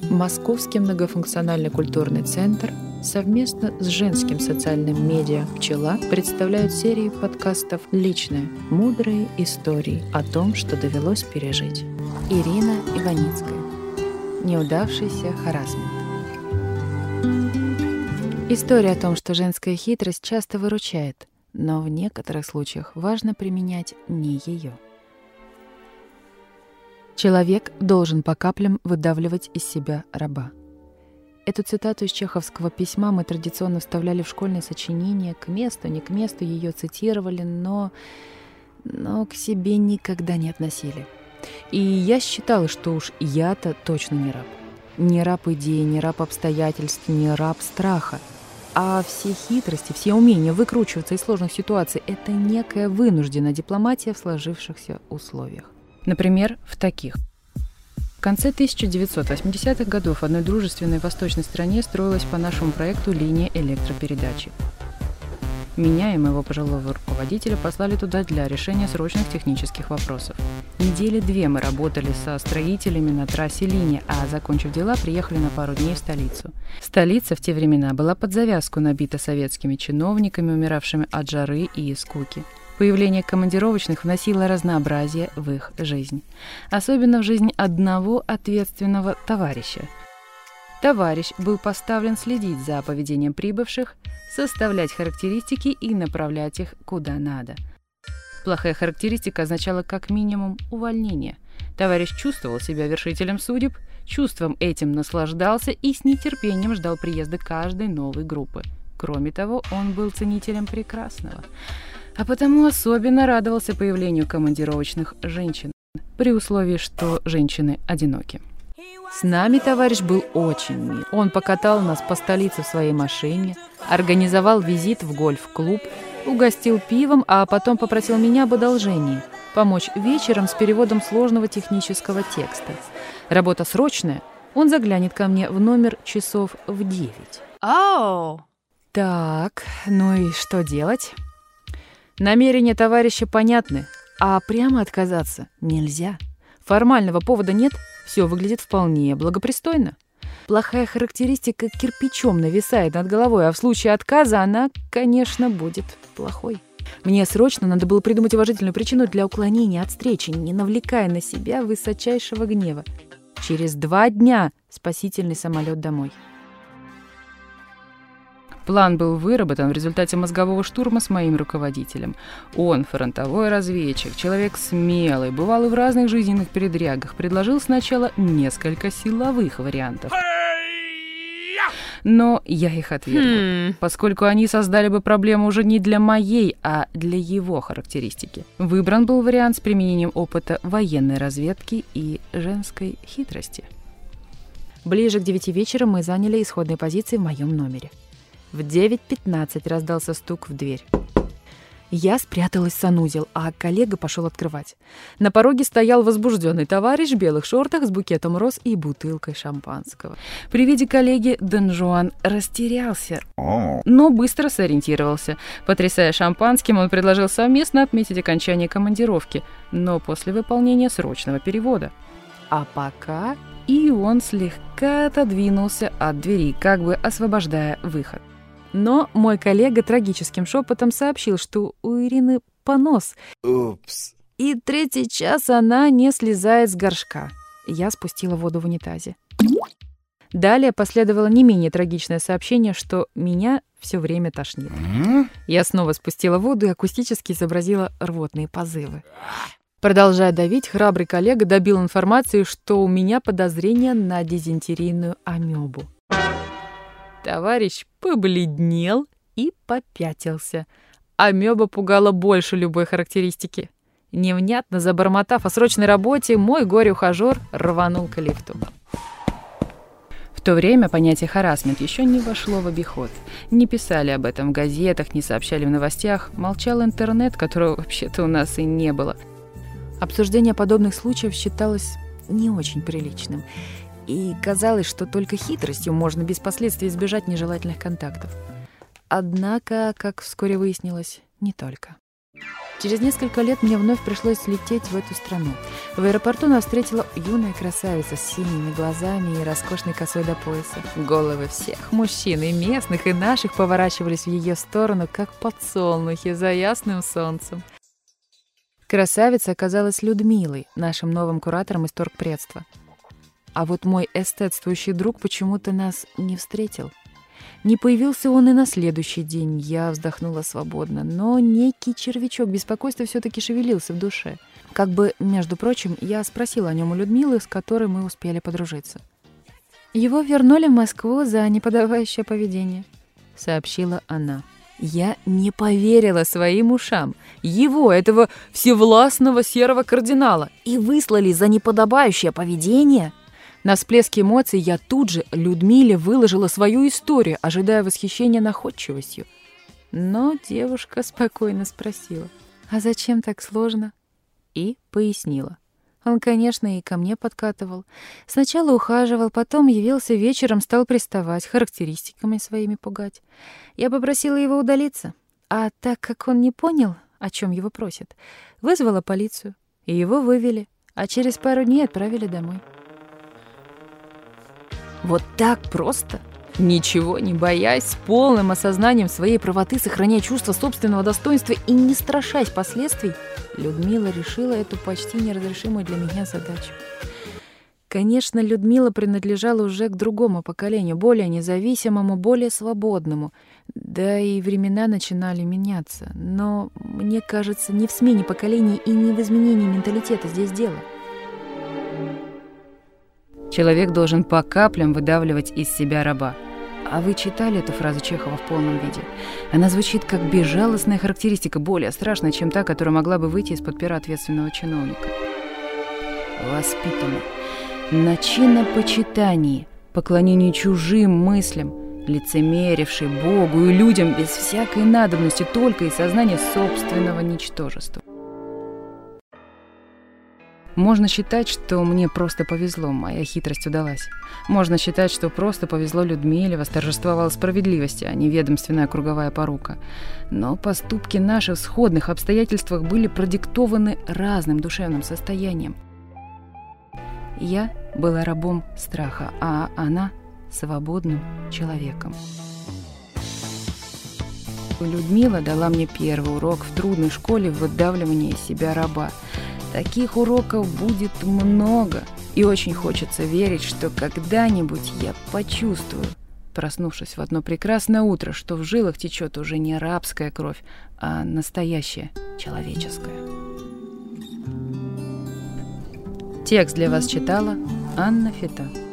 Московский многофункциональный культурный центр совместно с женским социальным медиа «Пчела» представляют серию подкастов «Личное. Мудрые истории о том, что довелось пережить». Ирина Иваницкая. Неудавшийся харасмент. История о том, что женская хитрость часто выручает, но в некоторых случаях важно применять не ее. Человек должен по каплям выдавливать из себя раба. Эту цитату из чеховского письма мы традиционно вставляли в школьные сочинения. К месту, не к месту ее цитировали, но, но к себе никогда не относили. И я считала, что уж я-то точно не раб. Не раб идеи, не раб обстоятельств, не раб страха. А все хитрости, все умения выкручиваться из сложных ситуаций – это некая вынужденная дипломатия в сложившихся условиях. Например, в таких. В конце 1980-х годов в одной дружественной восточной стране строилась по нашему проекту линия электропередачи. Меня и моего пожилого руководителя послали туда для решения срочных технических вопросов. Недели две мы работали со строителями на трассе линии, а, закончив дела, приехали на пару дней в столицу. Столица в те времена была под завязку набита советскими чиновниками, умиравшими от жары и скуки. Появление командировочных вносило разнообразие в их жизнь. Особенно в жизнь одного ответственного товарища. Товарищ был поставлен следить за поведением прибывших, составлять характеристики и направлять их куда надо. Плохая характеристика означала как минимум увольнение. Товарищ чувствовал себя вершителем судеб, чувством этим наслаждался и с нетерпением ждал приезда каждой новой группы. Кроме того, он был ценителем прекрасного а потому особенно радовался появлению командировочных женщин, при условии, что женщины одиноки. С нами товарищ был очень мил. Он покатал нас по столице в своей машине, организовал визит в гольф-клуб, угостил пивом, а потом попросил меня об одолжении – помочь вечером с переводом сложного технического текста. Работа срочная, он заглянет ко мне в номер часов в девять. Oh. Так, ну и что делать? Намерения товарища понятны, а прямо отказаться нельзя. Формального повода нет, все выглядит вполне благопристойно. Плохая характеристика кирпичом нависает над головой, а в случае отказа она, конечно, будет плохой. Мне срочно надо было придумать уважительную причину для уклонения от встречи, не навлекая на себя высочайшего гнева. Через два дня спасительный самолет домой. План был выработан в результате мозгового штурма с моим руководителем. Он, фронтовой разведчик, человек смелый, бывал и в разных жизненных передрягах, предложил сначала несколько силовых вариантов. Но я их отвергла, хм. поскольку они создали бы проблему уже не для моей, а для его характеристики. Выбран был вариант с применением опыта военной разведки и женской хитрости. Ближе к девяти вечера мы заняли исходные позиции в моем номере. В 9.15 раздался стук в дверь. Я спряталась в санузел, а коллега пошел открывать. На пороге стоял возбужденный товарищ в белых шортах с букетом роз и бутылкой шампанского. При виде коллеги Дон Жуан растерялся, но быстро сориентировался. Потрясая шампанским, он предложил совместно отметить окончание командировки, но после выполнения срочного перевода. А пока и он слегка отодвинулся от двери, как бы освобождая выход. Но мой коллега трагическим шепотом сообщил, что у Ирины понос. Упс. И третий час она не слезает с горшка. Я спустила воду в унитазе. Далее последовало не менее трагичное сообщение, что меня все время тошнит. Я снова спустила воду и акустически изобразила рвотные позывы. Продолжая давить, храбрый коллега добил информацию, что у меня подозрение на дизентерийную амебу. Товарищ побледнел и попятился. Амеба пугала больше любой характеристики. Невнятно забормотав о срочной работе, мой горе-ухажер рванул к лифту. В то время понятие «харасмент» еще не вошло в обиход. Не писали об этом в газетах, не сообщали в новостях, молчал интернет, которого вообще-то у нас и не было. Обсуждение подобных случаев считалось не очень приличным и казалось, что только хитростью можно без последствий избежать нежелательных контактов. Однако, как вскоре выяснилось, не только. Через несколько лет мне вновь пришлось лететь в эту страну. В аэропорту нас встретила юная красавица с синими глазами и роскошной косой до пояса. Головы всех мужчин, и местных, и наших, поворачивались в ее сторону, как подсолнухи за ясным солнцем. Красавица оказалась Людмилой, нашим новым куратором из торгпредства. А вот мой эстетствующий друг почему-то нас не встретил. Не появился он и на следующий день. Я вздохнула свободно, но некий червячок беспокойства все-таки шевелился в душе. Как бы, между прочим, я спросила о нем у Людмилы, с которой мы успели подружиться. «Его вернули в Москву за неподавающее поведение», — сообщила она. Я не поверила своим ушам. Его, этого всевластного серого кардинала, и выслали за неподобающее поведение — на всплеске эмоций я тут же Людмиле выложила свою историю, ожидая восхищения находчивостью. Но девушка спокойно спросила, «А зачем так сложно?» И пояснила. Он, конечно, и ко мне подкатывал. Сначала ухаживал, потом явился вечером, стал приставать, характеристиками своими пугать. Я попросила его удалиться. А так как он не понял, о чем его просят, вызвала полицию. И его вывели, а через пару дней отправили домой. Вот так просто? Ничего не боясь, с полным осознанием своей правоты, сохраняя чувство собственного достоинства и не страшась последствий, Людмила решила эту почти неразрешимую для меня задачу. Конечно, Людмила принадлежала уже к другому поколению, более независимому, более свободному. Да и времена начинали меняться. Но, мне кажется, не в смене поколений и не в изменении менталитета здесь дело. Человек должен по каплям выдавливать из себя раба. А вы читали эту фразу Чехова в полном виде? Она звучит как безжалостная характеристика, более страшная, чем та, которая могла бы выйти из-под пера ответственного чиновника. Воспитанный, на чинопочитании, поклонении чужим мыслям, лицемеривший Богу и людям без всякой надобности только из сознания собственного ничтожества. Можно считать, что мне просто повезло, моя хитрость удалась. Можно считать, что просто повезло Людмиле, восторжествовала справедливость, а не ведомственная круговая порука. Но поступки наши в сходных обстоятельствах были продиктованы разным душевным состоянием. Я была рабом страха, а она — свободным человеком. Людмила дала мне первый урок в трудной школе в выдавливании себя раба — Таких уроков будет много, и очень хочется верить, что когда-нибудь я почувствую, проснувшись в одно прекрасное утро, что в жилах течет уже не рабская кровь, а настоящая человеческая. Текст для вас читала Анна Фита.